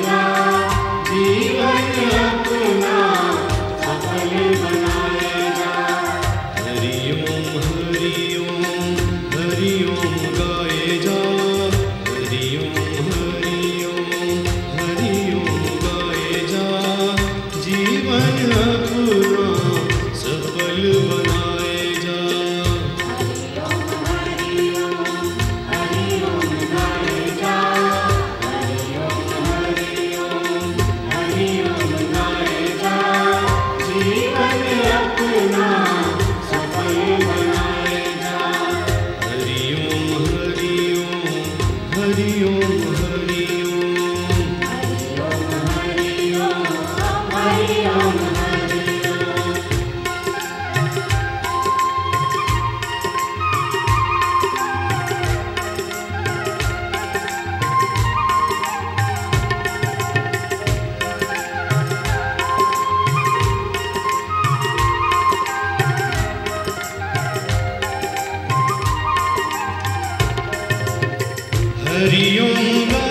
जा जीवन अपना सफल बना the hariyunga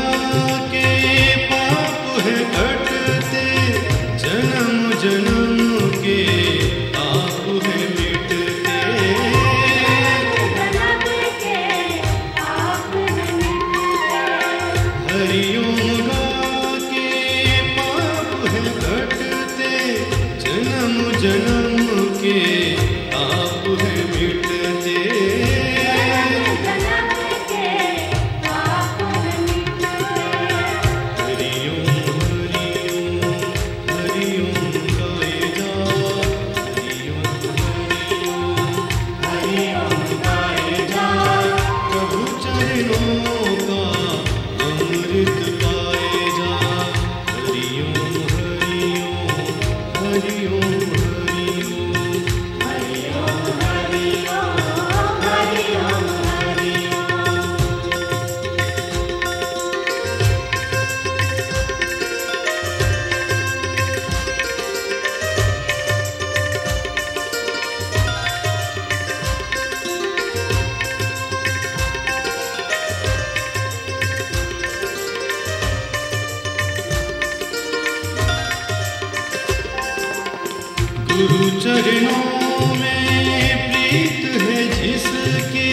सजनों में प्रीत है जिसकी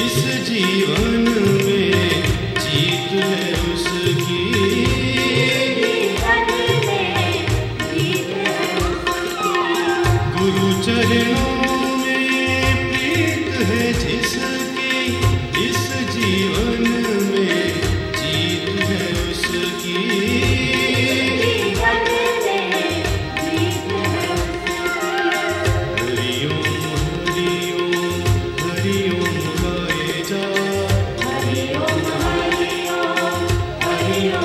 इस जीवन में जीत है गुरु चरणों Yeah.